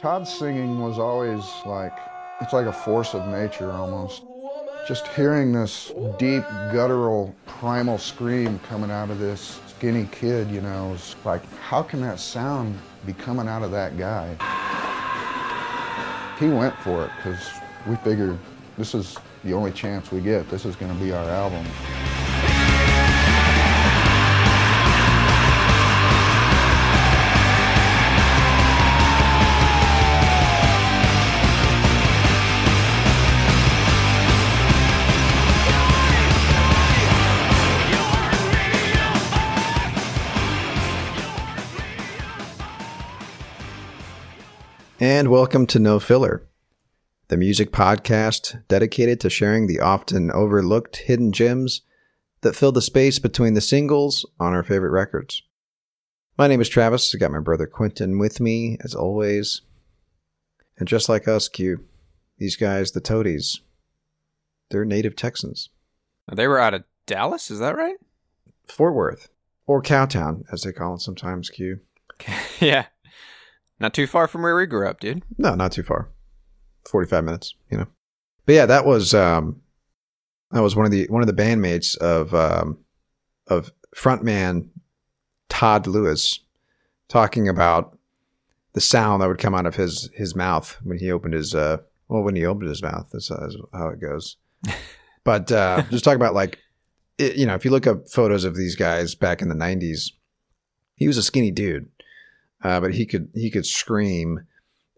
Todd's singing was always like, it's like a force of nature almost. Just hearing this deep, guttural, primal scream coming out of this skinny kid, you know, was like, how can that sound be coming out of that guy? He went for it because we figured this is the only chance we get. This is going to be our album. And welcome to No Filler, the music podcast dedicated to sharing the often overlooked hidden gems that fill the space between the singles on our favorite records. My name is Travis. I got my brother Quentin with me, as always. And just like us, Q, these guys, the Toadies, they're native Texans. They were out of Dallas, is that right? Fort Worth, or Cowtown, as they call it sometimes, Q. yeah. Not too far from where we grew up, dude. No, not too far. 45 minutes, you know. But yeah, that was um that was one of the one of the bandmates of um of frontman Todd Lewis talking about the sound that would come out of his his mouth when he opened his uh well when he opened his mouth that's, how it goes. but uh just talk about like it, you know, if you look up photos of these guys back in the 90s, he was a skinny dude uh, but he could he could scream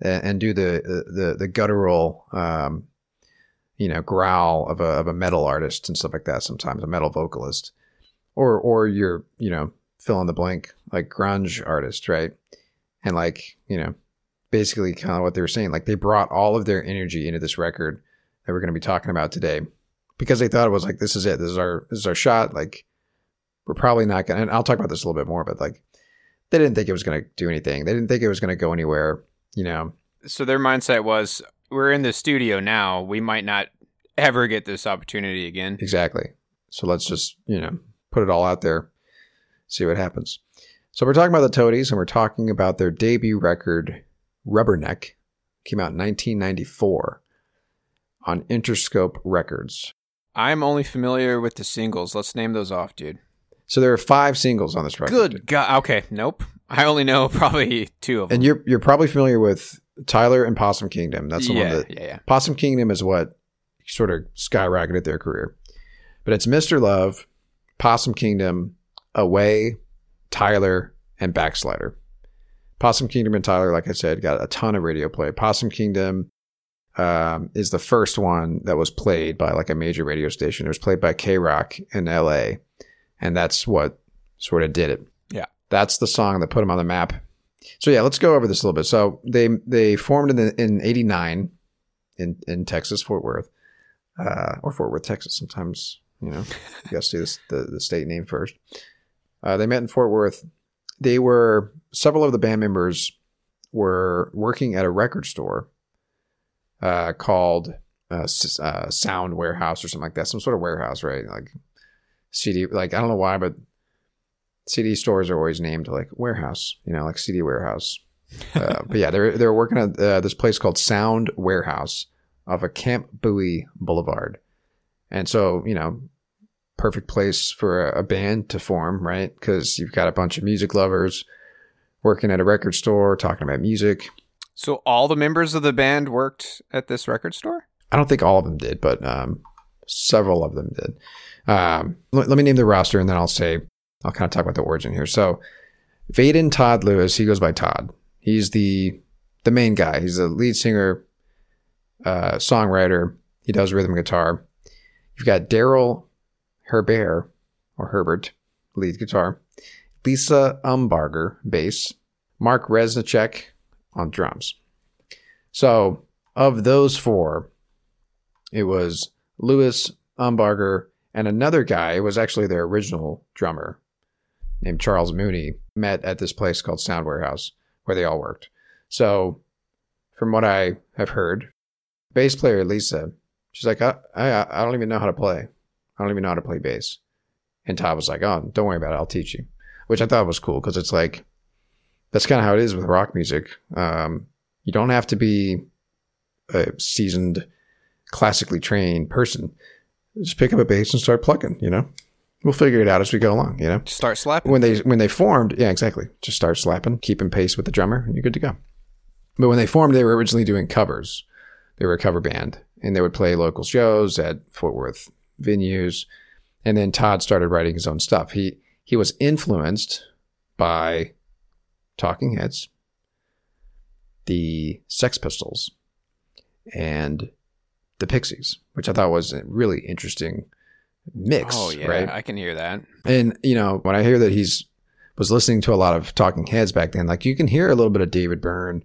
and, and do the the the guttural um, you know growl of a of a metal artist and stuff like that. Sometimes a metal vocalist, or or you're you know fill in the blank like grunge artist, right? And like you know basically kind of what they were saying, like they brought all of their energy into this record that we're going to be talking about today because they thought it was like this is it, this is our this is our shot, like. We're probably not gonna, and I'll talk about this a little bit more, but like, they didn't think it was going to do anything. They didn't think it was going to go anywhere, you know. So their mindset was we're in the studio now. We might not ever get this opportunity again. Exactly. So let's just, you know, put it all out there, see what happens. So we're talking about the Toadies and we're talking about their debut record, Rubberneck, came out in 1994 on Interscope Records. I'm only familiar with the singles. Let's name those off, dude. So there are five singles on this record. Good God. Okay. Nope. I only know probably two of them. And you're you're probably familiar with Tyler and Possum Kingdom. That's the yeah, one that yeah, yeah. Possum Kingdom is what sort of skyrocketed their career. But it's Mr. Love, Possum Kingdom, Away, Tyler, and Backslider. Possum Kingdom and Tyler, like I said, got a ton of radio play. Possum Kingdom um, is the first one that was played by like a major radio station. It was played by KROQ in LA. And that's what sort of did it. Yeah. That's the song that put them on the map. So yeah, let's go over this a little bit. So they they formed in the, in '89 in in Texas, Fort Worth, uh, or Fort Worth, Texas. Sometimes you know you got to see this, the the state name first. Uh, they met in Fort Worth. They were several of the band members were working at a record store uh, called uh, uh, Sound Warehouse or something like that, some sort of warehouse, right? Like CD. Like I don't know why, but CD stores are always named like warehouse, you know, like CD warehouse. Uh, but yeah, they're they're working at uh, this place called Sound Warehouse off of Camp Bowie Boulevard, and so you know, perfect place for a, a band to form, right? Because you've got a bunch of music lovers working at a record store talking about music. So all the members of the band worked at this record store. I don't think all of them did, but um, several of them did. Um, let, let, me name the roster and then I'll say, I'll kind of talk about the origin here. So, Vaden Todd Lewis, he goes by Todd. He's the the main guy. He's the lead singer, uh, songwriter. He does rhythm guitar. You've got Darrel Herbert or Herbert, lead guitar. Lisa Umbarger, bass. Mark Reznicek on drums. So, of those four, it was Lewis, Umbarger, and another guy was actually their original drummer named Charles Mooney met at this place called Sound Warehouse where they all worked. So, from what I have heard, bass player Lisa, she's like, I, I, I don't even know how to play. I don't even know how to play bass. And Todd was like, Oh, don't worry about it. I'll teach you. Which I thought was cool because it's like, that's kind of how it is with rock music. Um, You don't have to be a seasoned, classically trained person. Just pick up a bass and start plucking. You know, we'll figure it out as we go along. You know, start slapping. when they when they formed, yeah, exactly. Just start slapping, keeping pace with the drummer, and you're good to go. But when they formed, they were originally doing covers. They were a cover band, and they would play local shows at Fort Worth venues. And then Todd started writing his own stuff. He he was influenced by Talking Heads, the Sex Pistols, and the Pixies, which I thought was a really interesting mix. oh yeah, right? I can hear that. And you know, when I hear that he's was listening to a lot of Talking Heads back then, like you can hear a little bit of David Byrne,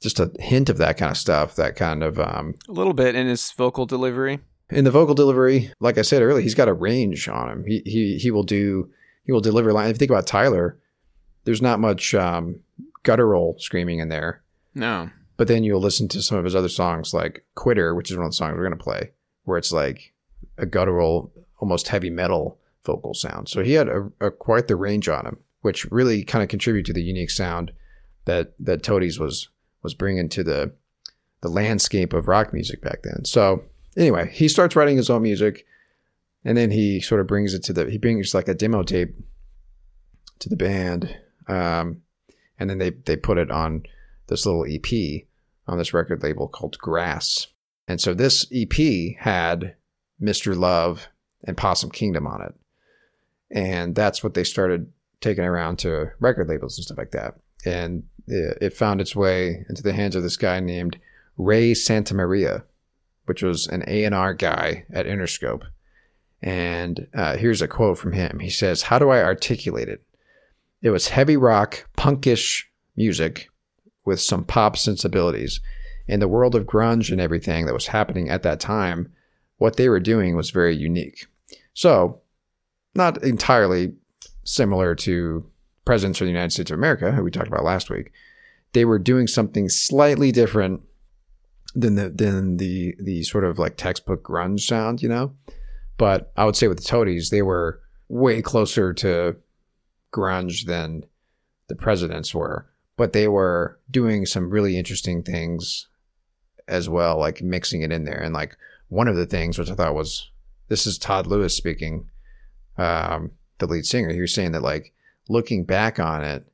just a hint of that kind of stuff, that kind of um A little bit in his vocal delivery. in the vocal delivery. Like I said earlier, he's got a range on him. He he he will do he will deliver line. If you think about Tyler, there's not much um, guttural screaming in there. No. But then you'll listen to some of his other songs, like "Quitter," which is one of the songs we're gonna play, where it's like a guttural, almost heavy metal vocal sound. So he had a, a quite the range on him, which really kind of contributed to the unique sound that that Toadies was was bringing to the the landscape of rock music back then. So anyway, he starts writing his own music, and then he sort of brings it to the he brings like a demo tape to the band, um, and then they they put it on this little EP on this record label called Grass. And so this EP had Mr. Love and Possum Kingdom on it. And that's what they started taking around to record labels and stuff like that. And it found its way into the hands of this guy named Ray Santamaria, which was an A&R guy at Interscope. And uh, here's a quote from him. He says, How do I articulate it? It was heavy rock, punkish music with some pop sensibilities. In the world of grunge and everything that was happening at that time, what they were doing was very unique. So, not entirely similar to presidents of the United States of America, who we talked about last week. They were doing something slightly different than the than the the sort of like textbook grunge sound, you know. But I would say with the Toadies, they were way closer to grunge than the presidents were. But they were doing some really interesting things as well, like mixing it in there. And like one of the things which I thought was this is Todd Lewis speaking, um, the lead singer. He was saying that like looking back on it,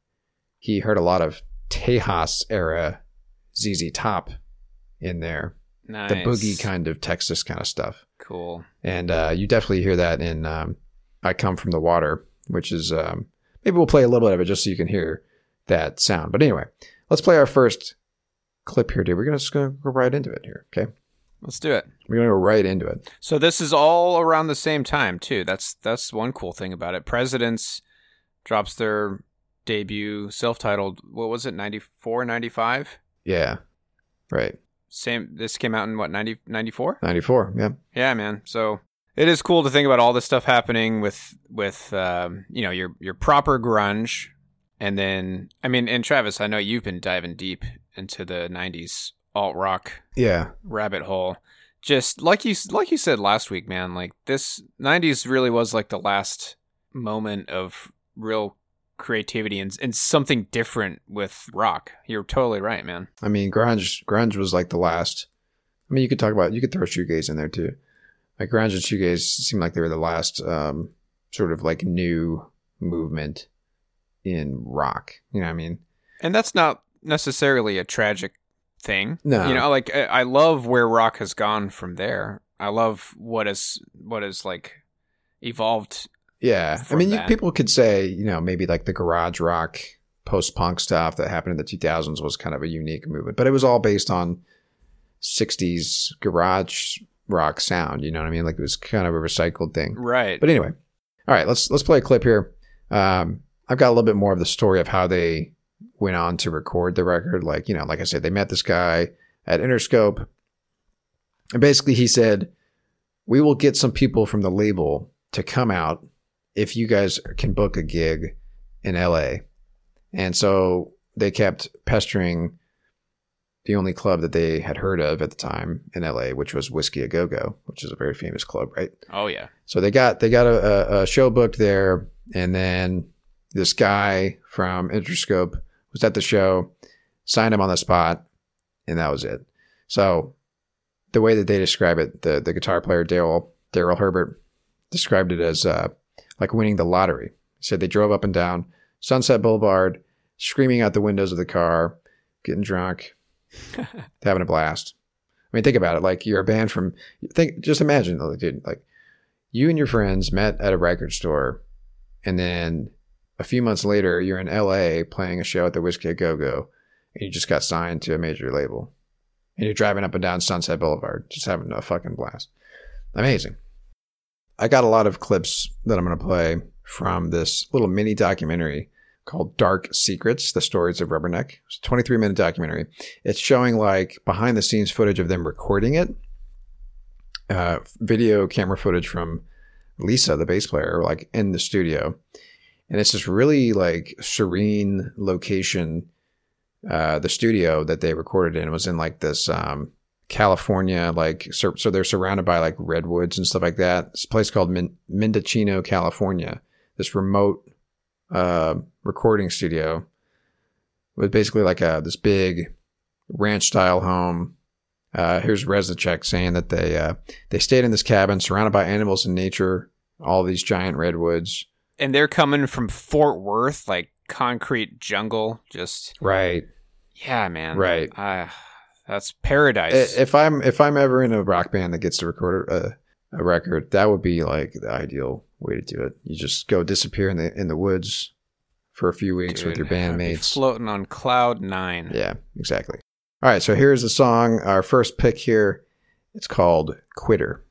he heard a lot of Tejas era ZZ Top in there, Nice. the boogie kind of Texas kind of stuff. Cool. And uh, you definitely hear that in um, I Come From the Water, which is um, maybe we'll play a little bit of it just so you can hear that sound. But anyway, let's play our first clip here, dude. We're gonna just gonna go right into it here. Okay, Let's do it. we're gonna go right into it. So this is all around the same time too. That's that's one cool thing about it. Presidents drops their debut self-titled what was it 94 95 Yeah, right. same this came out in what 90 94 Ninety four. Yeah, yeah man so it is cool to think about all this stuff happening with with um, you know your your proper grunge and then i mean and travis i know you've been diving deep into the 90s alt rock yeah, rabbit hole. Just like you like you said last week, man. Like this '90s really was like the last moment of real creativity and and something different with rock. You're totally right, man. I mean, grunge. Grunge was like the last. I mean, you could talk about. You could throw shoegaze in there too. Like grunge and shoegaze seemed like they were the last um, sort of like new movement in rock. You know what I mean? And that's not necessarily a tragic thing. No. you know, like I I love where rock has gone from there. I love what is what is like evolved. Yeah, I mean, you, people could say, you know, maybe like the garage rock, post punk stuff that happened in the 2000s was kind of a unique movement, but it was all based on 60s garage rock sound. You know what I mean? Like it was kind of a recycled thing. Right. But anyway, all right, let's let's play a clip here. Um, I've got a little bit more of the story of how they went on to record the record. Like you know, like I said, they met this guy at Interscope, and basically he said, "We will get some people from the label to come out if you guys can book a gig in LA." And so they kept pestering the only club that they had heard of at the time in LA, which was Whisky a Go Go, which is a very famous club, right? oh yeah. So they got they got a, a, a show booked there, and then this guy from Interscope was at the show, signed him on the spot, and that was it. So the way that they describe it, the the guitar player Daryl Darrel Herbert described it as uh, like winning the lottery. He said they drove up and down Sunset Boulevard, screaming out the windows of the car, getting drunk, having a blast. I mean, think about it. Like you're a band from think. Just imagine, like, dude, like you and your friends met at a record store, and then a few months later, you're in L.A. playing a show at the Whisky a Go Go, and you just got signed to a major label, and you're driving up and down Sunset Boulevard, just having a fucking blast. Amazing. I got a lot of clips that I'm going to play from this little mini documentary called Dark Secrets, The Stories of Rubberneck. It's a 23 minute documentary. It's showing like behind the scenes footage of them recording it, uh, video camera footage from Lisa, the bass player, like in the studio. And it's this really like serene location. Uh, the studio that they recorded in was in like this um, California, like so, so, they're surrounded by like redwoods and stuff like that. A place called Min- Mendocino, California. This remote uh, recording studio with basically like a this big ranch style home. Uh, here's Reznicek saying that they uh, they stayed in this cabin surrounded by animals and nature, all these giant redwoods. And they're coming from Fort Worth, like concrete jungle, just right. Yeah, man. Right. Uh, that's paradise. If I'm if I'm ever in a rock band that gets to record a, a record, that would be like the ideal way to do it. You just go disappear in the in the woods for a few weeks Dude, with your bandmates. floating on cloud nine. Yeah, exactly. All right, so here's the song. Our first pick here. It's called Quitter.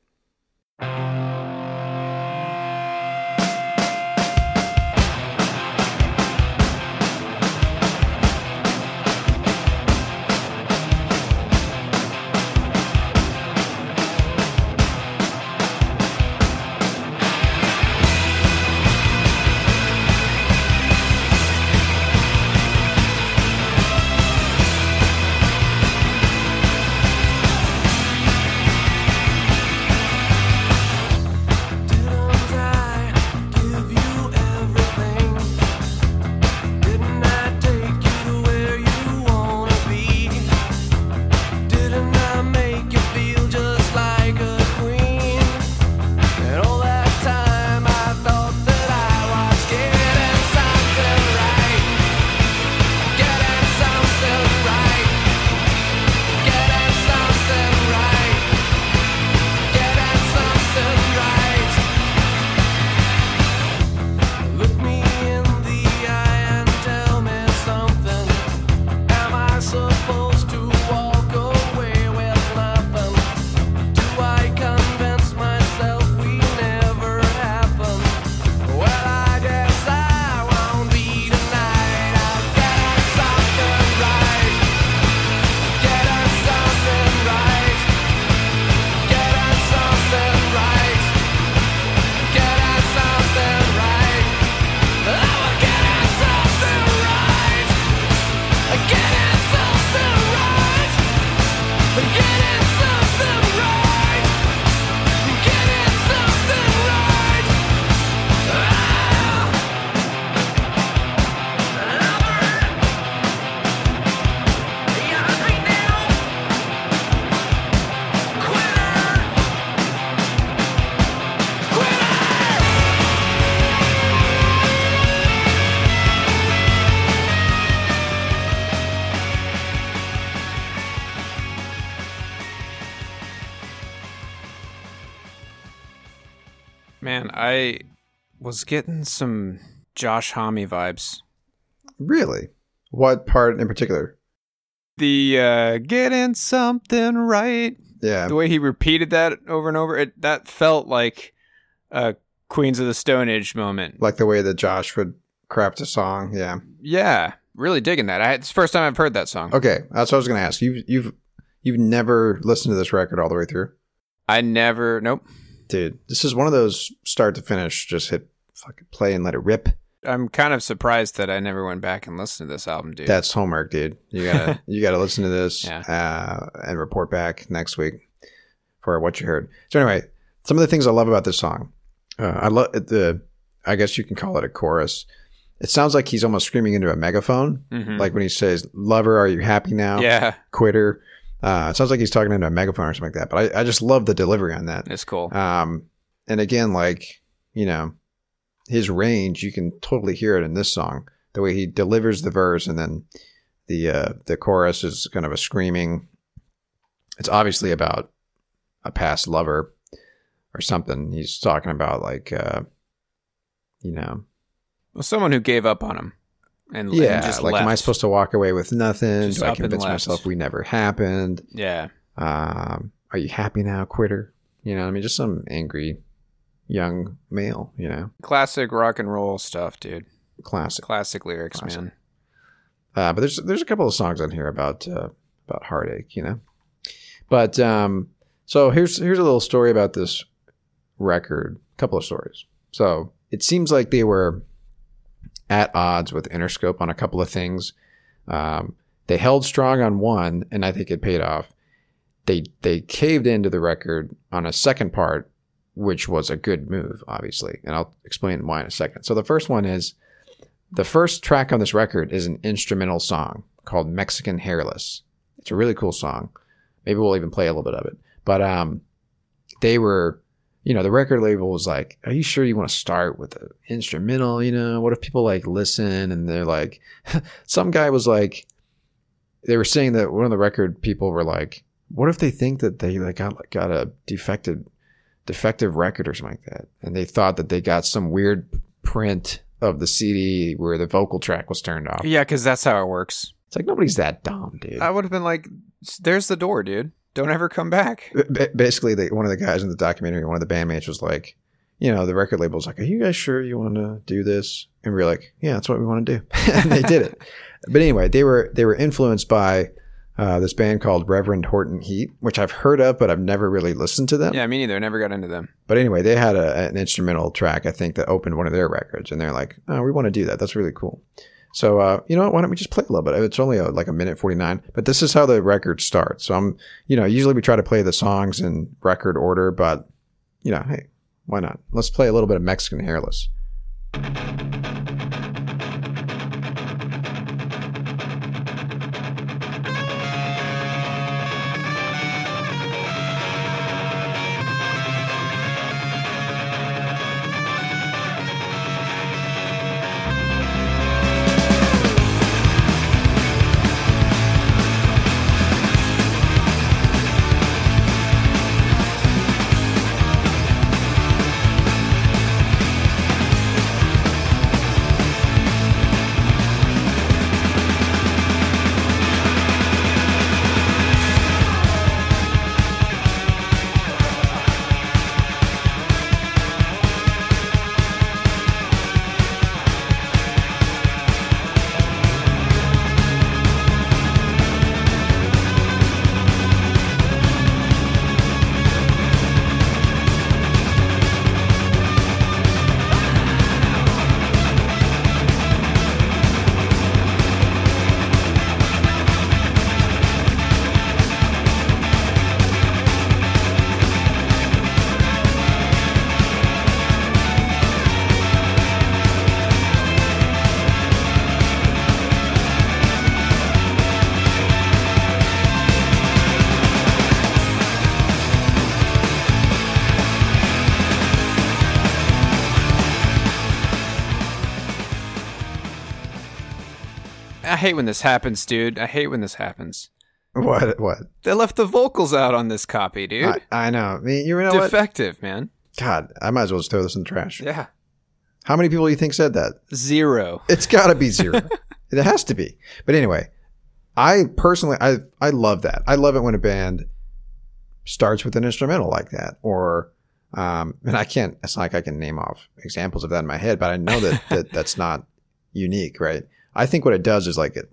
Was getting some Josh Homme vibes. Really? What part in particular? The uh getting something right. Yeah. The way he repeated that over and over, it that felt like a Queens of the Stone Age moment. Like the way that Josh would craft a song. Yeah. Yeah, really digging that. I, it's the first time I've heard that song. Okay, that's what I was going to ask. You've you've you've never listened to this record all the way through, I never. Nope. dude. This is one of those start to finish, just hit fucking play and let it rip. I'm kind of surprised that I never went back and listened to this album, dude. That's homework, dude. You gotta you gotta listen to this Yeah. uh, and report back next week for what you heard. So anyway, some of the things I love about this song, uh, I love the. I guess you can call it a chorus. it sounds like he's almost screaming into a megaphone, Mhm. like when he says, "Lover, are you happy now?" yeah, Quitter. Uh, it sounds like he's talking into a megaphone or something like that. But I, I just love the delivery on that. it's cool. Um, and again, like you know, his range, you can totally hear it in this song. The way he delivers the verse, and then the uh, the chorus is kind of a screaming. It's obviously about a past lover or something. He's talking about like, uh, you know, well, someone who gave up on him and, and yeah, just like left. am I supposed to walk away with nothing? Just Do I convince myself we never happened? Yeah, Um, are you happy now, quitter? You know, I mean, just some angry young male. You know, classic rock and roll stuff, dude. classic. Classic lyrics, Classic. man. Uh, but there's there's a couple of songs on here about uh, about heartache, you know. But um, so here's here's a little story about this record. A couple of stories. So it seems like they were at odds with Interscope on a couple of things. Um, they held strong on one, and I think it paid off. They they caved into the record on a second part, which was a good move, obviously, and I'll explain why in a second. So the first one is the first track on this record is an instrumental song called Mexican Hairless. It's a really cool song. Maybe we'll even play a little bit of it. But um, they were, you know, the record label was like, "Are you sure you want to start with an instrumental? You know, what if people like listen and they're like, some guy was like, they were saying that one of the record people were like, what if they think that they like got got a defective defective record or something like that, and they thought that they got some weird print of the CD where the vocal track was turned off. Yeah, because that's how it works. It's like nobody's that dumb, dude. I would have been like, "There's the door, dude. Don't ever come back." B- basically, the, one of the guys in the documentary, one of the bandmates, was like, you know, the record label's like, "Are you guys sure you want to do this?" And we are like, "Yeah, that's what we want to do," and they did it. But anyway, they were they were influenced by uh, this band called Reverend Horton Heat, which I've heard of, but I've never really listened to them. Yeah, me neither. Never got into them. But anyway, they had a, an instrumental track, I think, that opened one of their records, and they're like, "Oh, we want to do that. That's really cool." So, uh, you know what? Why don't we just play a little bit? It's only a, like a minute forty nine, but this is how the record starts. So I'm, you know, usually we try to play the songs in record order, but you know, hey, why not? Let's play a little bit of Mexican Hairless. Hate when this happens, dude. I hate when this happens. What? What? They left the vocals out on this copy, dude. I, I know. I mean, you know what? Defective, man. God, I might as well just throw this in the trash. Yeah. How many people do you think said that? Zero. It's got to be zero. it has to be. But anyway, I personally, I I love that. I love it when a band starts with an instrumental like that, or um, and I can't. It's not like I can name off examples of that in my head, but I know that, that that's not unique, right? I think what it does is like it,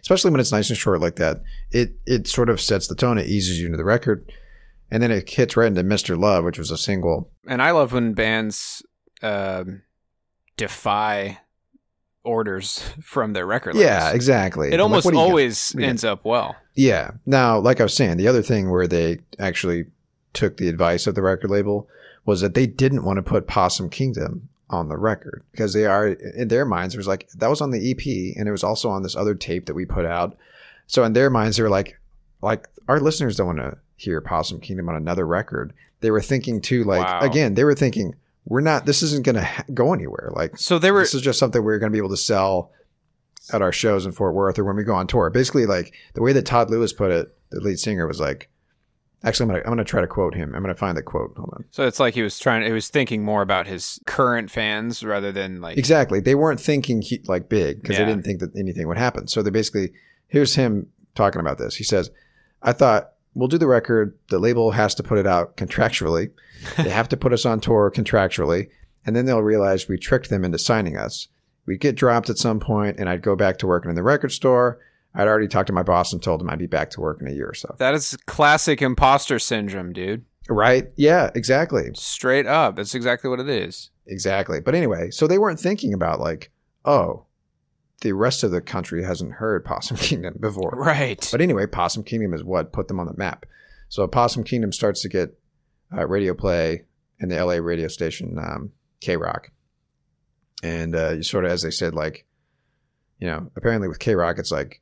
especially when it's nice and short like that. It it sort of sets the tone. It eases you into the record, and then it hits right into Mr. Love, which was a single. And I love when bands um, defy orders from their record labels. Yeah, exactly. It almost what do you got? always ends up well. Yeah. Now, like I was saying, the other thing where they actually took the advice of the record label was that they didn't want to put Possum Kingdom on the record because they are in their minds. It was like that was on the EP, and it was also on this other tape that we put out. So in their minds, they were like, like our listeners don't want to hear Possum Kingdom on another record. They were thinking too, like Wow. again, they were thinking we're not. This isn't going to ha- go anywhere. Like So they were this is just something we're going to be able to sell at our shows in Fort Worth or when we go on tour. Basically, like the way that Todd Lewis put it, the lead singer was like, actually, I'm gonna I'm gonna try to quote him. I'm gonna find the quote. Hold on. so it's like he was trying he was thinking more about his current fans rather than like Exactly. They weren't thinking he, like big because Yeah. they didn't think that anything would happen. So they basically, here's him talking about this. He says, I thought we'll do the record. The label has to put it out contractually. they have to put us on tour contractually. And then they'll realize we tricked them into signing us. We'd get dropped at some point and I'd go back to working in the record store. I'd already talked to my boss and told him I'd be back to work in a year or so. that is classic imposter syndrome, dude. Right? Yeah, exactly. Straight up. That's exactly what it is. Exactly. But anyway, so they weren't thinking about like, oh, the rest of the country hasn't heard Possum Kingdom before. Right. But anyway, Possum Kingdom is what put them on the map. So Possum Kingdom starts to get uh, radio play in the LA radio station um, KROQ, and uh, you sort of, as they said, like, you know, apparently with KROQ, it's like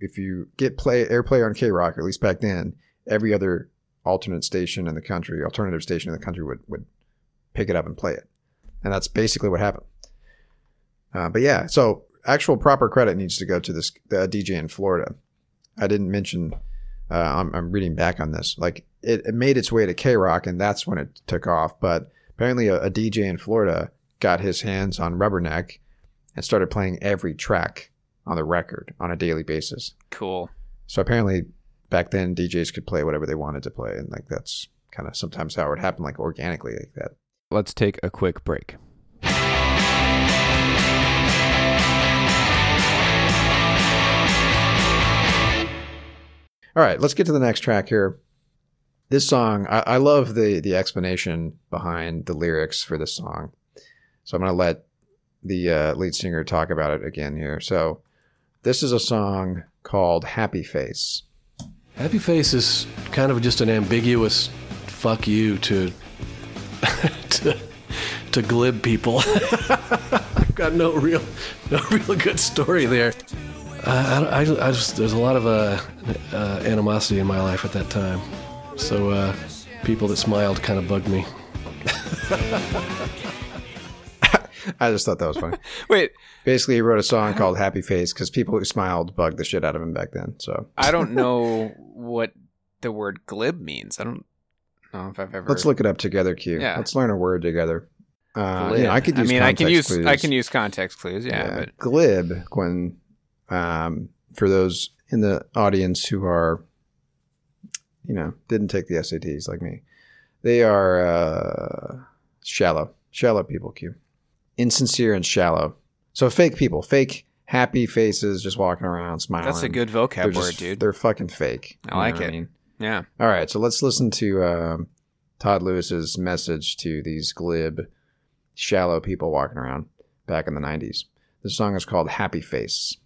if you get play airplay on KROQ, at least back then, every other alternate station in the country, alternative station in the country would would pick it up and play it, and that's basically what happened. Uh, but yeah, so actual proper credit needs to go to this uh, DJ in Florida. I didn't mention. Uh, I'm, I'm reading back on this. Like it, it made its way to KROQ, and that's when it took off. But apparently, a, a DJ in Florida got his hands on Rubberneck and started playing every track on the record on a daily basis. cool. So apparently, back then DJs could play whatever they wanted to play, and like that's kind of sometimes how it happened like organically, like that. Let's take a quick break. All right, let's get to the next track here. This song, I, I love the the explanation behind the lyrics for this song. So I'm going to let the uh, lead singer talk about it again here. So this is a song called Happy Face. Happy face is kind of just an ambiguous fuck you to to, to glib people. I've got no real no real good story there. I, I, I just there's a lot of uh, uh, animosity in my life at that time, so uh, people that smiled kind of bugged me. I just thought that was funny. Wait, Basically, he wrote a song called Happy Face because people who smiled bugged the shit out of him back then. So I don't know what the word glib means. I don't know if I've ever let's look it up together, Q. Yeah. Let's learn a word together. Uh, glib. you know, I could use. I mean, I can use I can use context clues. Yeah, but glib when um, for those in the audience who are you know didn't take the SATs like me they are uh, shallow shallow people Q insincere and shallow so fake people fake happy faces just walking around smiling that's a good they're vocab just- word, dude. they're fucking fake I like it. mean? Yeah. all right so let's listen to um, Todd Lewis's message to these glib shallow people walking around back in the 90s the song is called Happy Face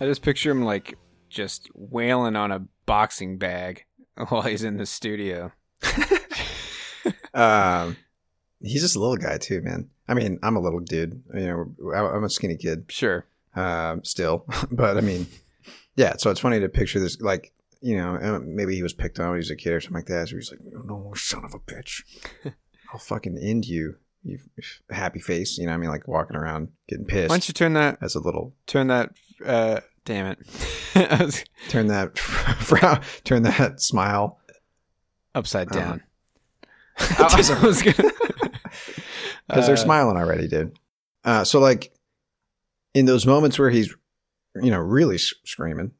I just picture him like just wailing on a boxing bag while he's in the studio. Um, he's just a little guy too, man. I mean, I'm a little dude. You know, I'm a skinny kid Sure. um, still, but I mean, yeah. So it's funny to picture this, like, you know, uh, maybe he was picked on when he was a kid or something like that. So he's like, "No, more, son of a bitch, I'll fucking end you, you happy face." You know, what I mean, like walking around getting pissed Why don't you turn that as a little turn that uh damn it. Was turn that frown, turn that smile. upside Uh-huh. down. I, I was gonna because they're Uh, smiling already, dude. Uh, so like in those moments where he's, you know, really screaming,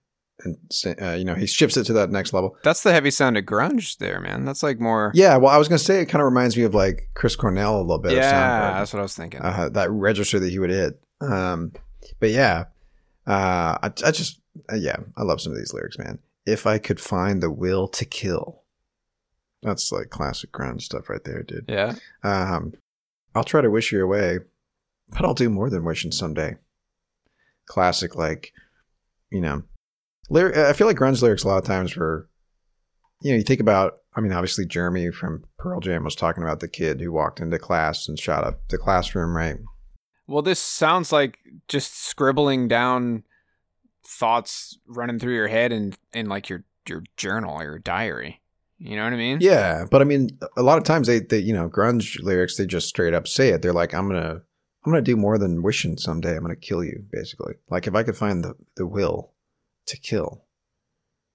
and uh, you know he shifts it to that next level. That's the heavy sound of grunge there, man. That's like more Yeah, well, I was gonna say it kind of reminds me of like Chris Cornell a little bit. Yeah, of that's what I was thinking. Uh, that register that he would hit. Um, but yeah, uh, I, I just uh, yeah, I love some of these lyrics, man. If I could find the will to kill, that's like classic grunge stuff right there, dude. yeah. Um, I'll try to wish you away, but I'll do more than wishing someday. Classic, like, you know, lyric. I feel like grunge lyrics a lot of times were, you know, you think about. I mean, obviously, Jeremy from Pearl Jam was talking about the kid who walked into class and shot up the classroom, right? Well, this sounds like just scribbling down thoughts running through your head and in like your your journal or your diary. You know what I mean? Yeah, but I mean, a lot of times they, they, you know, grunge lyrics, they just straight up say it. They're like, "I'm gonna, I'm gonna do more than wishing someday. I'm gonna kill you." Basically, like if I could find the the will to kill,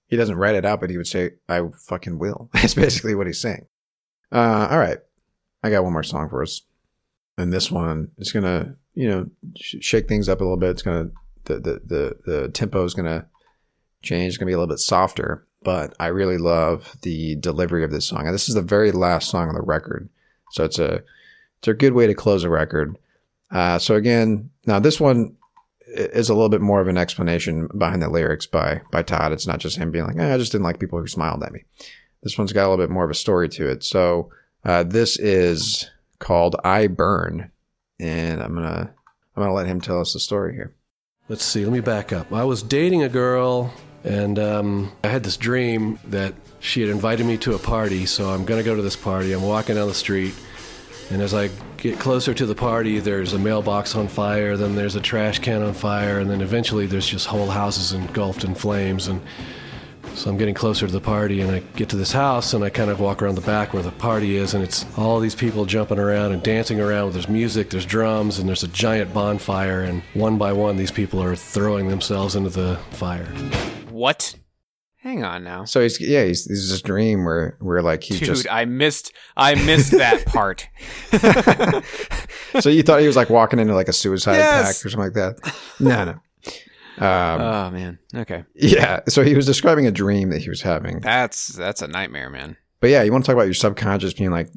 he doesn't write it out, but he would say, "I fucking will." That's basically what he's saying. Uh, all right, I got one more song for us, and this one is gonna, you know, sh- shake things up a little bit. It's gonna the the the, the tempo is gonna change. It's gonna be a little bit softer, but I really love the delivery of this song. And this is the very last song on the record, so it's a it's a good way to close a record. Uh, so again, now this one is a little bit more of an explanation behind the lyrics by by Todd. It's not just him being like, eh, "I just didn't like people who smiled at me." This one's got a little bit more of a story to it. So uh, this is called "I Burn," and I'm gonna I'm gonna let him tell us the story here. Let's see, let me back up. I was dating a girl, and um, I had this dream that she had invited me to a party, so I'm to go to this party. I'm walking down the street, and as I get closer to the party, there's a mailbox on fire, then there's a trash can on fire, and then eventually there's just whole houses engulfed in flames. And so I'm getting closer to the party, and I get to this house, and I kind of walk around the back where the party is, and it's all these people jumping around and dancing around. There's music, there's drums, and there's a giant bonfire, and one by one, these people are throwing themselves into the fire. What? Hang on now. So he's yeah he's, he's this dream where where like he Dude, just I missed I missed that part. so you thought he was like walking into like a suicide Yes. pact or something like that? No, no. Um, oh man. Okay. yeah. So he was describing a dream that he was having. That's that's a nightmare, man. But yeah, you want to talk about your subconscious being like,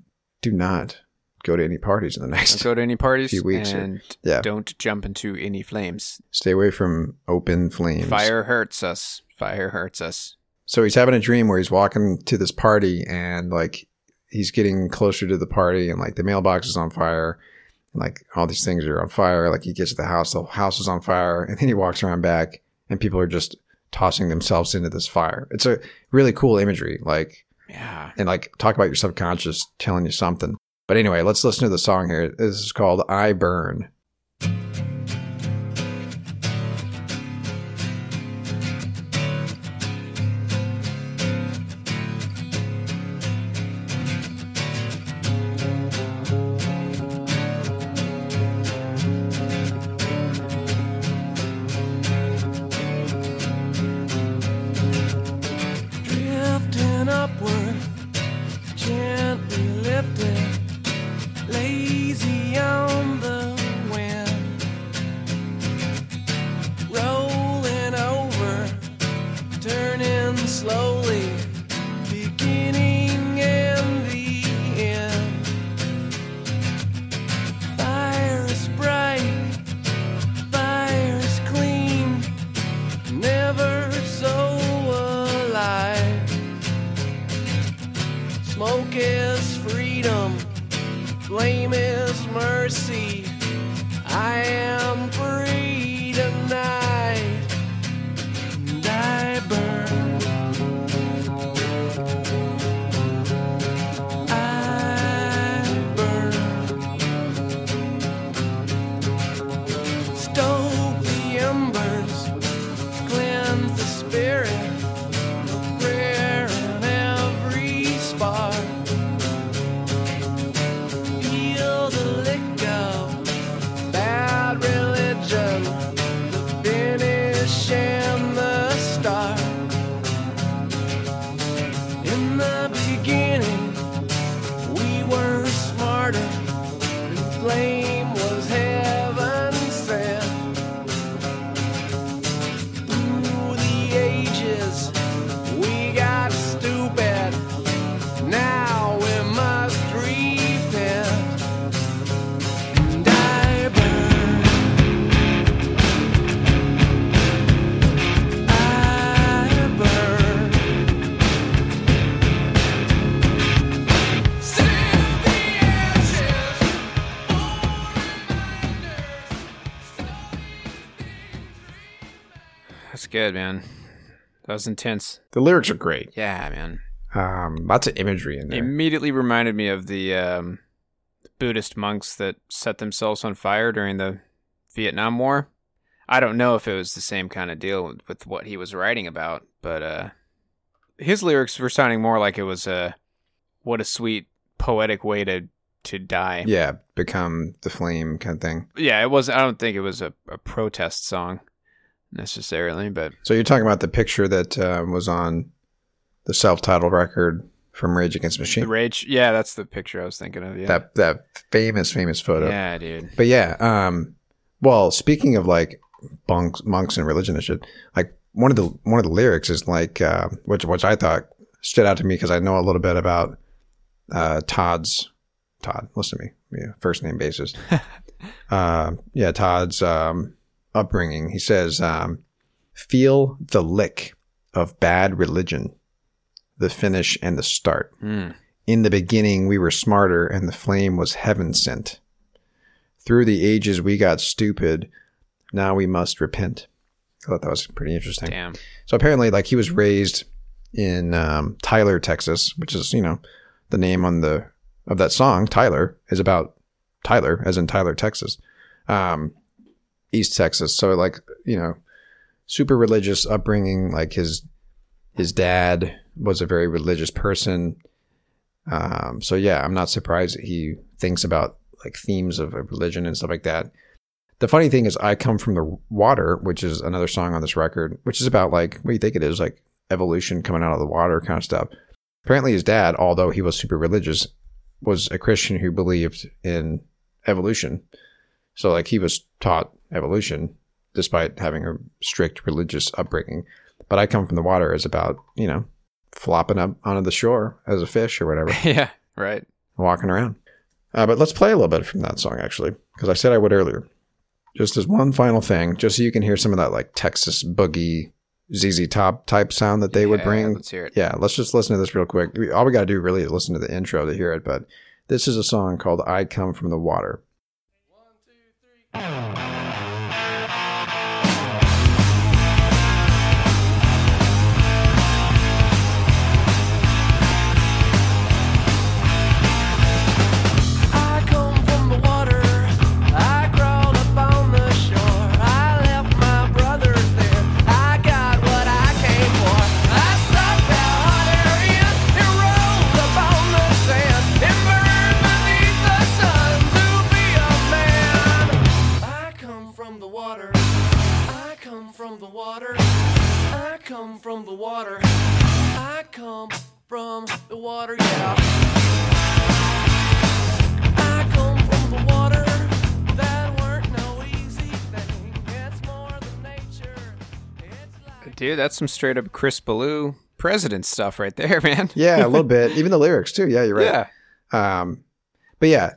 do not go to any parties in the Don't next. go to any parties Few weeks and Yeah. don't jump into any flames. Stay away from open flames. Fire hurts us. Fire hurts us. So he's having a dream where he's walking to this party and like he's getting closer to the party and like the mailbox is on fire and like all these things are on fire. Like he gets to the house, the house is on fire, and then he walks around back and people are just tossing themselves into this fire. It's a really cool imagery. Like Yeah. and like talk about your subconscious telling you something. But anyway, let's listen to the song here. This is called I Burn. Good, man. That was intense. The lyrics are great. Yeah, man. Um, lots of imagery in there. Immediately reminded me of the um, Buddhist monks that set themselves on fire during the Vietnam War. I don't know if it was the same kind of deal with, with what he was writing about, but uh, his lyrics were sounding more like it was a what a sweet poetic way to to die. yeah, become the flame kind of thing. Yeah, it was. I don't think it was a, a protest song necessarily, but So you're talking about the picture that uh, was on the self-titled record from Rage Against the the Machine. rage. Yeah, that's the picture I was thinking of. Yeah, That that famous famous photo. yeah, dude. But yeah, um, well, speaking of like monks, monks and religion and shit, like one of the one of the lyrics is like, uh, which which I thought stood out to me because I know a little bit about uh, Todd's Todd. Listen to me, yeah, first name basis. uh, yeah, Todd's um, upbringing. He says, um, "Feel the lick of bad religion, the finish and the start." Hmm. In the beginning, we were smarter, and the flame was heaven sent. Through the ages, we got stupid. Now we must repent. I thought that was pretty interesting. Damn. So apparently, like he was raised in um, Tyler, Texas, which is you know the name on the of that song. Tyler is about Tyler, as in Tyler, Texas, um, East Texas. So like you know, super religious upbringing. Like his his dad was a very religious person. Um, so yeah, I'm not surprised that he thinks about like themes of religion and stuff like that. The funny thing is, I come from the water, which is another song on this record, which is about like what do you think it is, like evolution coming out of the water kind of stuff. Apparently, his dad, although he was super religious, was a Christian who believed in evolution. So like he was taught evolution despite having a strict religious upbringing. But I come from the water is about you know flopping up onto the shore as a fish or whatever yeah, right. walking around. Uh, but let's play a little bit from that song, actually, because I said I would earlier. Just as one final thing, just so you can hear some of that like Texas boogie, ZZ Top type sound that they would bring. Let's hear it. Yeah, let's just listen to this real quick. All we got to do really is listen to the intro to hear it. But this is a song called "I Come from the Water." I from the water. I come from the water, yeah. I come from the water. That weren't no easy thing. It's more than nature. It's like Dude, that's some straight up Chris Ballew president stuff right there, man. Yeah, a little bit. Even the lyrics too. Yeah, you're right. Yeah. Um, but yeah,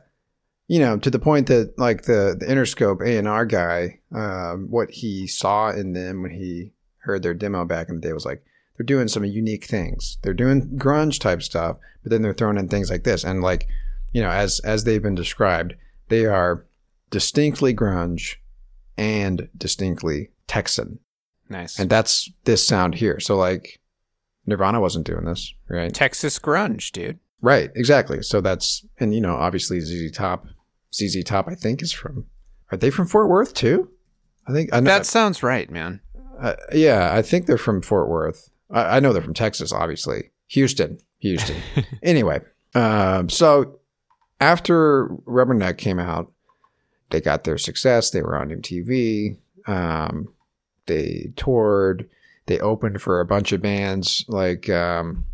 you know, to the point that like the the Interscope A and R guy, um, what he saw in them when he heard their demo back in the day was like they're doing some unique things. They're doing grunge type stuff, but then they're throwing in things like this, and like you know, as as they've been described, they are distinctly grunge and distinctly Texan, Nice. and that's this sound here. So like. Nirvana wasn't doing this, right? Texas grunge, dude. Right, exactly. So that's and you know obviously ZZ Top, ZZ Top I think is from. Are they from Fort Worth too? I think I know. That sounds right, man. Uh, yeah, I think they're from Fort Worth. I, I know they're from Texas, obviously. Houston, Houston. anyway, um, so after Rubberneck came out, they got their success. They were on MTV. Um, they toured. They opened for a bunch of bands. Like um,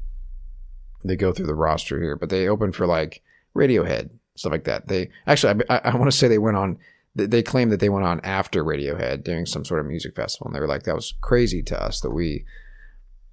they go through the roster here, but they opened for like Radiohead, stuff like that. They actually, I, I want to say they went on. They claim that they went on after Radiohead doing some sort of music festival, and they were like, "That was crazy to us that we,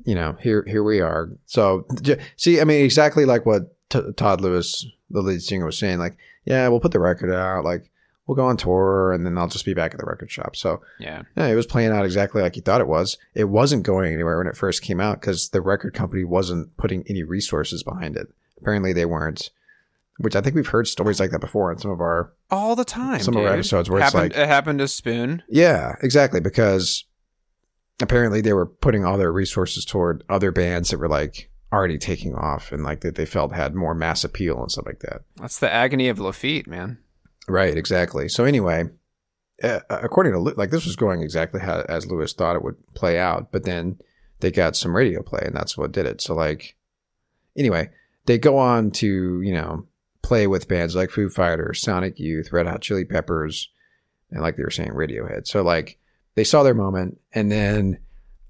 you know, here here we are." So, see, I mean, exactly like what T- Todd Lewis, the lead singer, was saying. Like, yeah, we'll put the record out. Like, we'll go on tour, and then I'll just be back at the record shop. So, Yeah. yeah, it was playing out exactly like he thought it was. It wasn't going anywhere when it first came out because the record company wasn't putting any resources behind it. Apparently, they weren't. Which I think we've heard stories like that before in some of our All the time. Some of our episodes where it's like- it happened to Spoon. Yeah, exactly. Because apparently they were putting all their resources toward other bands that were like already taking off and like that they felt had more mass appeal and stuff like that. That's the agony of Lafitte, man. Right, exactly. So anyway, uh, according to like this was going exactly how as Lewis thought it would play out, but then they got some radio play and that's what did it. So like anyway, they go on to, you know, play with bands like Foo Fighters, Sonic Youth, Red Hot Chili Peppers, and like they were saying Radiohead. So like they saw their moment and then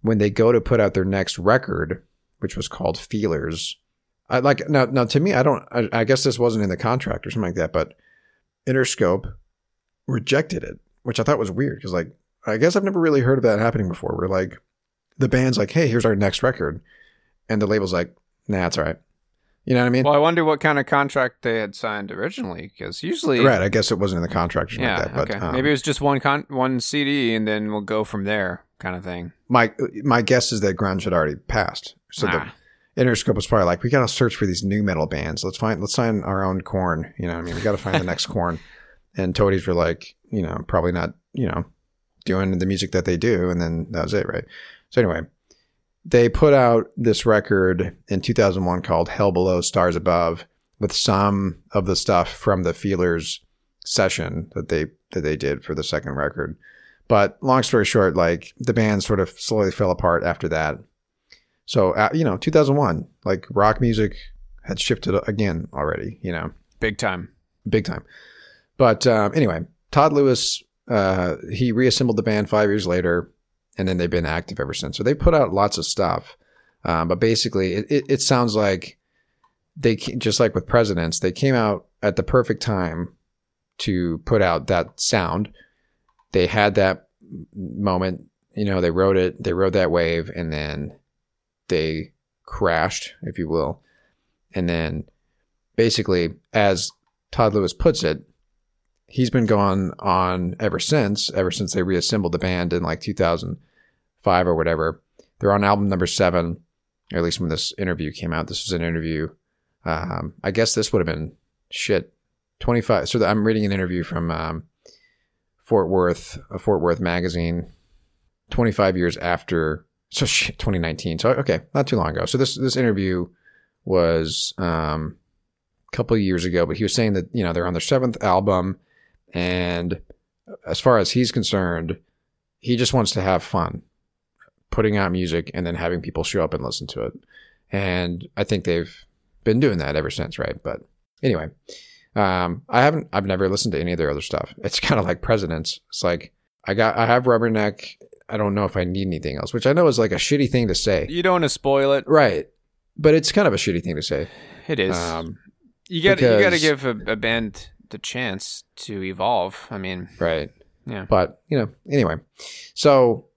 when they go to put out their next record, which was called Feelers, I like now now to me I don't I, I guess this wasn't in the contract or something like that, but Interscope rejected it, which I thought was weird because like I guess I've never really heard of that happening before. Where like the band's like, "Hey, here's our next record," and the label's like, "Nah, it's all right." You know what I mean? Well, I wonder what kind of contract they had signed originally, because usually, right. I guess it wasn't in the contract yeah, like that. But okay, um, maybe it was just one con- one CD, and then we'll go from there, kind of thing. my my guess is that grunge had already passed, so Ah. the Interscope was probably like, "We got to search for these nu metal bands. Let's find let's sign our own Korn." You know, what I mean, we got to find the next Korn. And Toadies were like, you know, probably not, you know, doing the music that they do, and then that was it, right? So anyway, they put out this record in 2001 called Hell Below, Stars Above, with some of the stuff from the Feelers session that they that they did for the second record. But long story short, like the band sort of slowly fell apart after that. So uh, you know, 2001, like rock music had shifted again already. You know, Big time. big time. But um, anyway, Todd Lewis, uh, he reassembled the band five years later, and then they've been active ever since. So they put out lots of stuff. Um, but basically, it, it, it sounds like they just like with presidents, they came out at the perfect time to put out that sound. They had that moment, you know, they wrote it, they rode that wave, and then they crashed, if you will. And then basically, as Todd Lewis puts it, he's been going on ever since, ever since they reassembled the band in like 2005 or whatever. They're on album number seven, or at least when this interview came out. This was an interview. Um, I guess this would have been shit 25. So I'm reading an interview from um, Fort Worth, a Fort Worth magazine, 25 years after. So shit, 2019. So okay, not too long ago. So this this interview was um, a couple years ago, but he was saying that you know they're on their seventh album, and as far as he's concerned, he just wants to have fun putting out music and then having people show up and listen to it. And I think they've been doing that ever since, right? But anyway, um, I haven't, I've never listened to any of their other stuff. It's kind of like Presidents. It's like I got, I have Rubberneck. I don't know if I need anything else, which I know is like a shitty thing to say, You don't want to spoil it. right? But it's kind of a shitty thing to say. It is. Um, you got you got to give a, a band the chance to evolve. I mean, right. yeah. But, you know, anyway. So,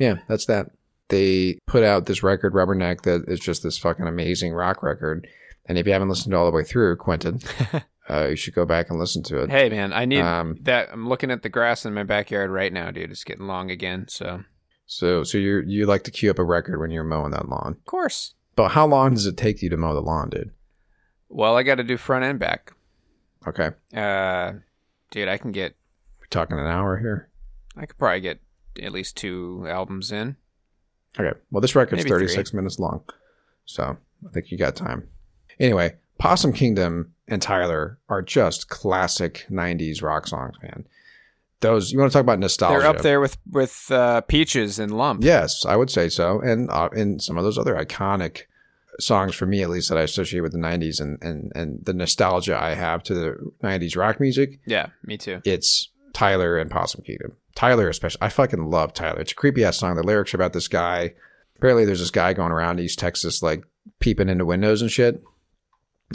yeah, that's that. They put out this record, Rubberneck, that is just this fucking amazing rock record. And if you haven't listened all the way through, Quentin, uh, you should go back and listen to it. Hey man, I need Um, that. I'm looking at the grass in my backyard right now, dude. It's getting long again. So So, so you you like to queue up a record when you're mowing that lawn. of course. But how long does it take you to mow the lawn, dude? Well, I got to do front and back. Okay. Uh, dude, I can get. We're talking an hour here. I could probably get at least two albums in. Okay. Well, this record's Maybe 36 minutes long. So I think you got time. Anyway, Possum Kingdom and Tyler are just classic 90s rock songs, man. Those, you want to talk about nostalgia? They're up there with with uh, Peaches and Lump. Yes, I would say so. And uh, and some of those other iconic songs for me, at least, that I associate with the 90s and, and, and the nostalgia I have to the 90s rock music, Yeah, me too. it's Tyler and Possum Kingdom. Tyler, especially. I fucking love Tyler. It's a creepy ass song. The lyrics are about this guy. Apparently, there's this guy going around East Texas, like peeping into windows and shit.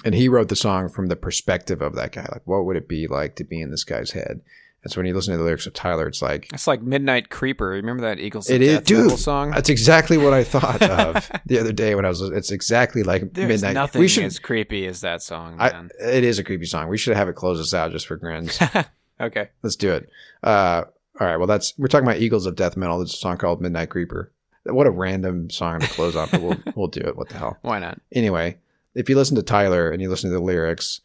And he wrote the song from the perspective of that guy. Like, what would it be like to be in this guy's head? And so when you listen to the lyrics of Tyler, it's like, It's like Midnight Creeper. Remember that Eagles it of is, Death dude. metal song? It is. That's exactly what I thought of the other day when I was. It's exactly like There's midnight. nothing we should. as creepy as that song, I, it is a creepy song. We should have it close us out just for grins. okay. Let's do it. Uh, all right. Well, that's we're talking about Eagles of Death Metal. There's a song called Midnight Creeper. What a random song to close on, but we'll we'll do it. What the hell? Why not? Anyway, if you listen to Tyler and you listen to the lyrics,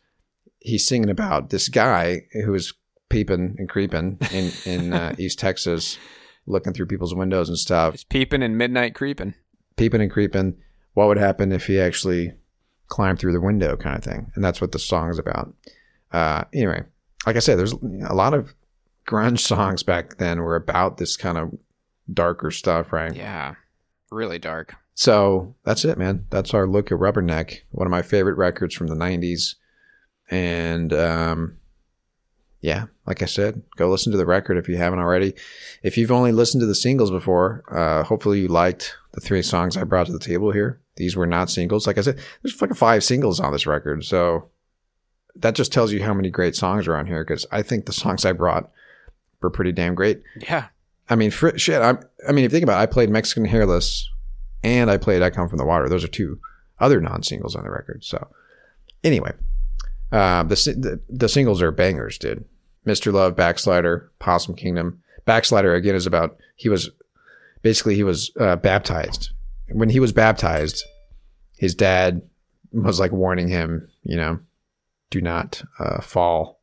he's singing about this guy who is peeping and creeping in in uh, East Texas, looking through people's windows and stuff, He's peeping and midnight creeping. peeping and creeping. What would happen if he actually climbed through the window, kind of thing? And that's what the song is about. Uh, anyway, like I said, there's a lot of grunge songs back then were about this kind of darker stuff, right? Yeah, really dark. So that's it, man. That's our look at Rubberneck, one of my favorite records from the 90s. And um, yeah, like I said, go listen to the record if you haven't already. If you've only listened to the singles before, uh, hopefully you liked the three songs I brought to the table here. These were not singles. Like I said, there's fucking five singles on this record. So that just tells you how many great songs are on here because I think the songs I brought were pretty damn great. Yeah, I mean, fr- shit. I'm, I mean, if you think about it, I played Mexican Hairless and I played I Come From the Water. Those are two other non singles on the record. So, anyway, uh, the, the the singles are bangers, dude. Mr. Love, Backslider, Possum Kingdom. Backslider, again, is about he was basically he was uh, baptized. When he was baptized, his dad was like warning him, you know, do not uh, fall,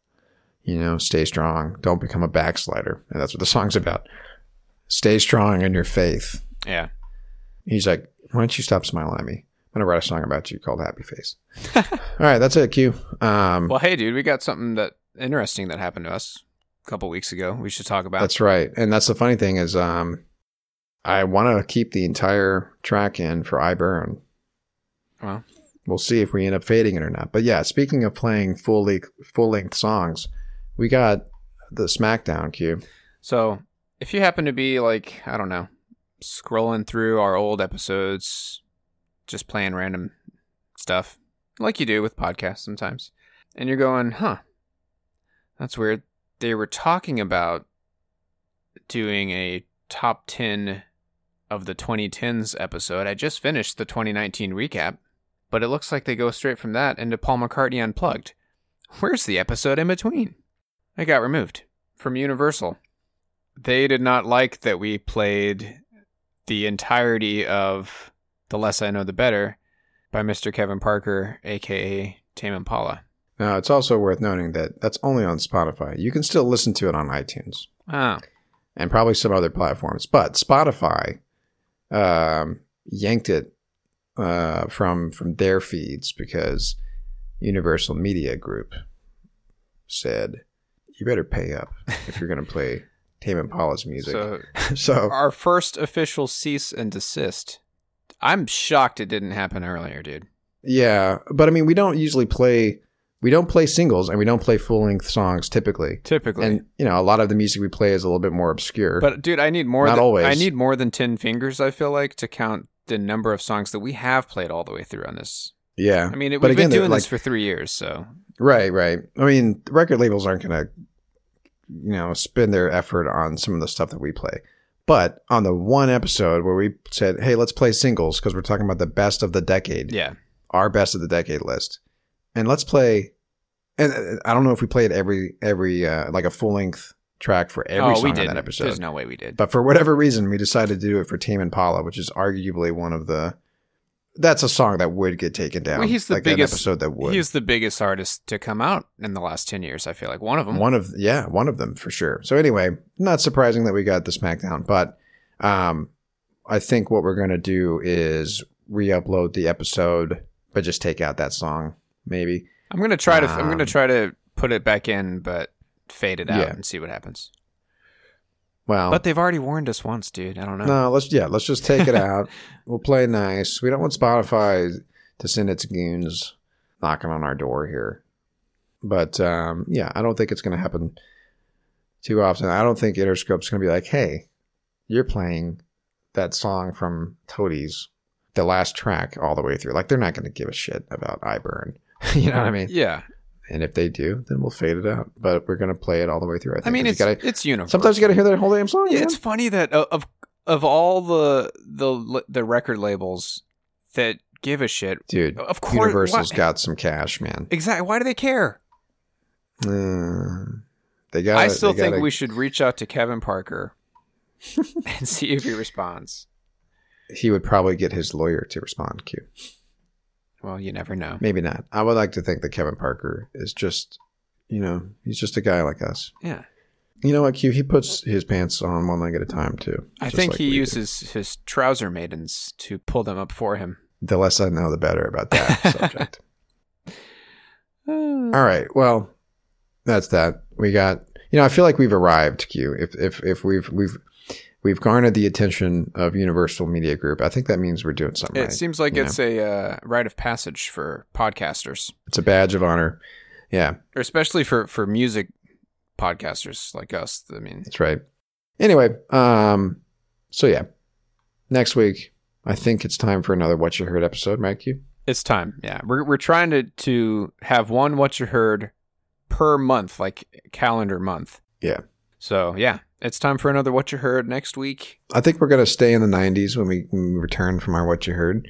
you know, stay strong, don't become a backslider. And that's what the song's about. Stay strong in your faith. yeah. He's like, why don't you stop smiling at me? I'm gonna write a song about you called Happy Face. All right, that's it. Q. Um, Well, hey, dude, we got something that interesting that happened to us a couple weeks ago. We should talk about. that's right. And that's the funny thing is, um, I want to keep the entire track in for I Burn. Well, We'll see if we end up fading it or not. But yeah, speaking of playing full length, full length songs, we got the SmackDown Q. so if you happen to be like, I don't know, scrolling through our old episodes, just playing random stuff, like you do with podcasts sometimes, and you're going, huh, that's weird. They were talking about doing a top 10 of the 2010s episode. I just finished the 2019 recap, but it looks like they go straight from that into Paul McCartney Unplugged. Where's the episode in between? I got removed from Universal. They did not like that we played the entirety of The Less I Know the Better by Mr. Kevin Parker, aka Tame Impala. Now, it's also worth noting that that's only on Spotify. You can still listen to it on iTunes Ah, and probably some other platforms, but Spotify um, yanked it uh, from from their feeds because Universal Media Group said you better pay up if you're going to play Tame Impala's music. so so our first official cease and desist. I'm shocked it didn't happen earlier, dude. yeah, but I mean, we don't usually play. We don't play singles and we don't play full length songs typically. Typically. And you know, a lot of the music we play is a little bit more obscure. But dude, I need more Not than always. I need more than 10 fingers, I feel like, to count the number of songs that we have played all the way through on this. yeah, I mean, it, But we've again, been doing this for 3 years, so Right, right. I mean, record labels aren't going to, you know, spend their effort on some of the stuff that we play. But on the one episode where we said, hey, let's play singles because we're talking about the best of the decade, yeah. our best of the decade list. And let's play, and uh, I don't know if we played every, every, uh, like a full length track for every oh, song we on did. that episode. There's no way we did. But for whatever reason, we decided to do it for Tame Impala, which is arguably one of the, that's a song that would get taken down. Well, he's the like biggest episode that would. He's the biggest artist to come out in the last 10 years, I feel like. One of them. One of yeah, one of them for sure. So anyway, not surprising that we got the SmackDown, but um, I think what we're gonna do is re-upload the episode, but just take out that song, maybe. I'm going to try to I'm going to Um, try to put it back in but fade it out Yeah. and see what happens. Well, But they've already warned us once, dude. I don't know. no, let's yeah, let's just take it out. we'll play nice. We don't want Spotify to send its goons knocking on our door here. But um, yeah, I don't think it's going to happen too often. I don't think Interscope's going to be like, "Hey, you're playing that song from Toadies, the last track, all the way through." Like they're not going to give a shit about I Burn. you know what I mean? Yeah. And if they do, then we'll fade it out. But we're going to play it all the way through. I, think, I mean, it's gotta, it's universal. sometimes you got to hear that whole damn song. Yeah, man. it's funny that uh, of of all the the the record labels that give a shit, dude. of course, Universal's why- got some cash, man. exactly. Why do they care? Uh, they got. I still think gotta- we should reach out to Kevin Parker and see if he responds. He would probably get his lawyer to respond. Q. Well, you never know. Maybe not. I would like to think that Kevin Parker is just, you know, he's just a guy like us. Yeah. You know what, Q? He puts his pants on one leg at a time too. I think like he we do. uses his trouser maidens to pull them up for him. The less I know, the better about that subject. All right. Well, that's that. We got. You know, I feel like we've arrived. Q. If if if we've we've we've garnered the attention of Universal Media Group, I think that means we're doing something it right. seems like you it's a uh, rite of passage for podcasters, It's a badge of honor. Yeah, or especially for for music podcasters like us. I mean, that's right. Anyway, um, so yeah, next week I think it's time for another What You Heard episode, right, Q? it's time. Yeah, we're we're trying to to have one what you heard per month, like calendar month. Yeah. So yeah, it's time for another what you heard next week. I think we're gonna stay in the '90s when we, when we return from our What You Heard,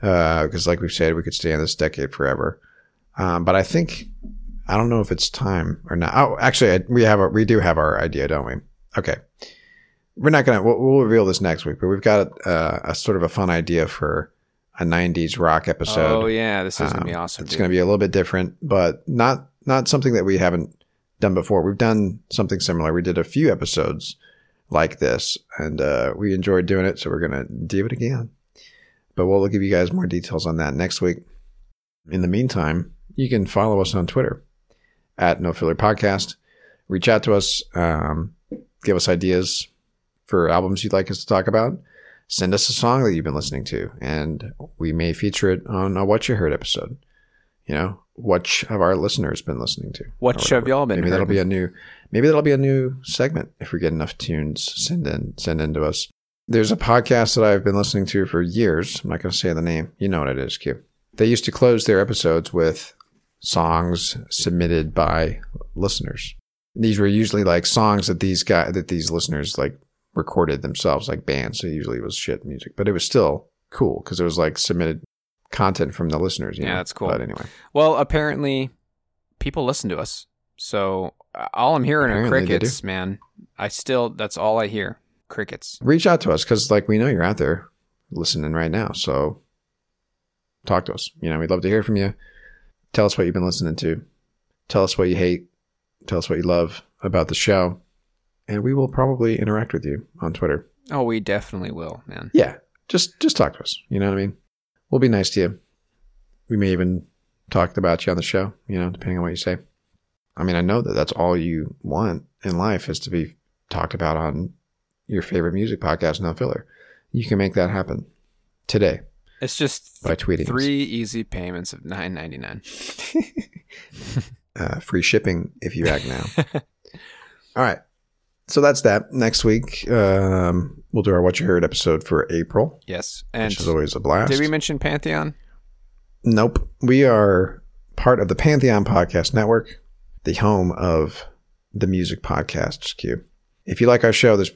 because like we've said, we could stay in this decade forever. Um, but I think I don't know if it's time or not. Oh, actually, I, we have a, we do have our idea, don't we? Okay, we're not gonna we'll, we'll reveal this next week, but we've got uh, a sort of a fun idea for a '90s rock episode. oh yeah, this is gonna be Um, awesome. It's dude. going to be a little bit different, but not not something that we haven't done before. We've done something similar. We did a few episodes like this, and uh, we enjoyed doing it, so we're going to do it again. But we'll give you guys more details on that next week. In the meantime, you can follow us on Twitter at No Filler Podcast. Reach out to us, um, give us ideas for albums you'd like us to talk about. Send us a song that you've been listening to, and we may feature it on a What You Heard episode. You know, what have our listeners been listening to? What have y'all been Maybe that'll be a new. Maybe that'll be a new segment if we get enough tunes. Send in, send in to us. There's a podcast that I've been listening to for years. I'm not going to say the name. You know what it is, Q. They used to close their episodes with songs submitted by listeners. These were usually like songs that these guys that these listeners like recorded themselves, like bands. So usually it was shit music, but it was still cool because it was like submitted content from the listeners. you Yeah, know? that's cool. But anyway, Well, apparently, people listen to us. So uh, all I'm hearing Apparently are crickets, man. I still, that's all I hear. Crickets. reach out to us because like we know you're out there listening right now. So talk to us. You know, we'd love to hear from you. Tell us what you've been listening to. Tell us what you hate. Tell us what you love about the show. And we will probably interact with you on Twitter. Oh, we definitely will, man. Yeah. Just just talk to us. You know what I mean? We'll be nice to you. We may even talk about you on the show, you know, depending on what you say. I mean, I know that that's all you want in life is to be talked about on your favorite music podcast, No Filler. You can make that happen today It's just by tweeting us. three easy payments of nine ninety nine. uh, free shipping if you act now. All right. So that's that. Next week, um, we'll do our What You Heard episode for April, Yes, and which is always a blast. did we mention Pantheon? Nope. We are part of the Pantheon Podcast Network, the home of the music podcasts Q. If you like our show, there's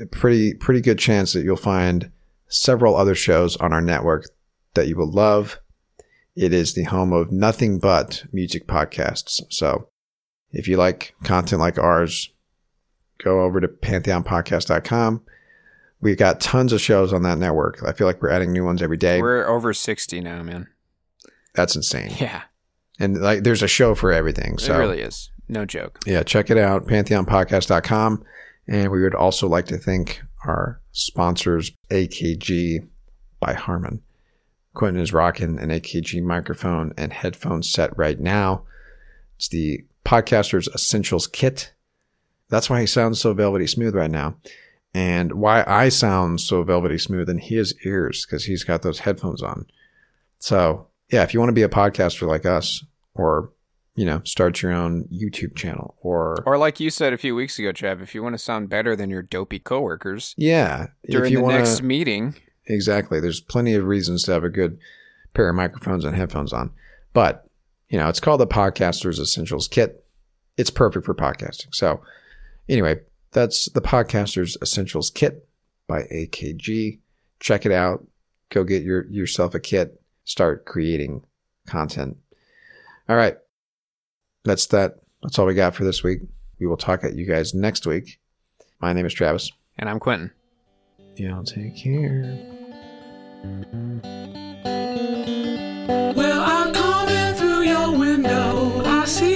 a pretty pretty good chance that you'll find several other shows on our network that you will love. It is the home of nothing but music podcasts. So if you like content like ours, go over to pantheonpodcast.com. We've got tons of shows on that network. I feel like we're adding new ones every day. We're over sixty now, man. That's insane. Yeah, And like there's a show for everything. So it really is. No joke. yeah, check it out, pantheonpodcast.com. And we would also like to thank our sponsors, AKG by Harman. Quentin is rocking an AKG microphone and headphone set right now. It's the Podcaster's Essentials Kit. That's why he sounds so velvety smooth right now. And why I sound so velvety smooth in his ears, because he's got those headphones on. So, yeah, if you want to be a podcaster like us, or, you know, start your own YouTube channel, or, Or like you said a few weeks ago, Trev, if you want to sound better than your dopey coworkers yeah, during if you the want next meeting, exactly, there's plenty of reasons to have a good pair of microphones and headphones on. But, you know, it's called the Podcaster's Essentials Kit. It's perfect for podcasting. So, anyway, that's the Podcaster's Essentials Kit by AKG. Check it out. Go get your yourself a kit. Start creating content. All right. That's that. That's all we got for this week. We will talk at you guys next week. My name is Travis. and I'm Quentin. Y'all take care. Well, I'm coming through your window. I see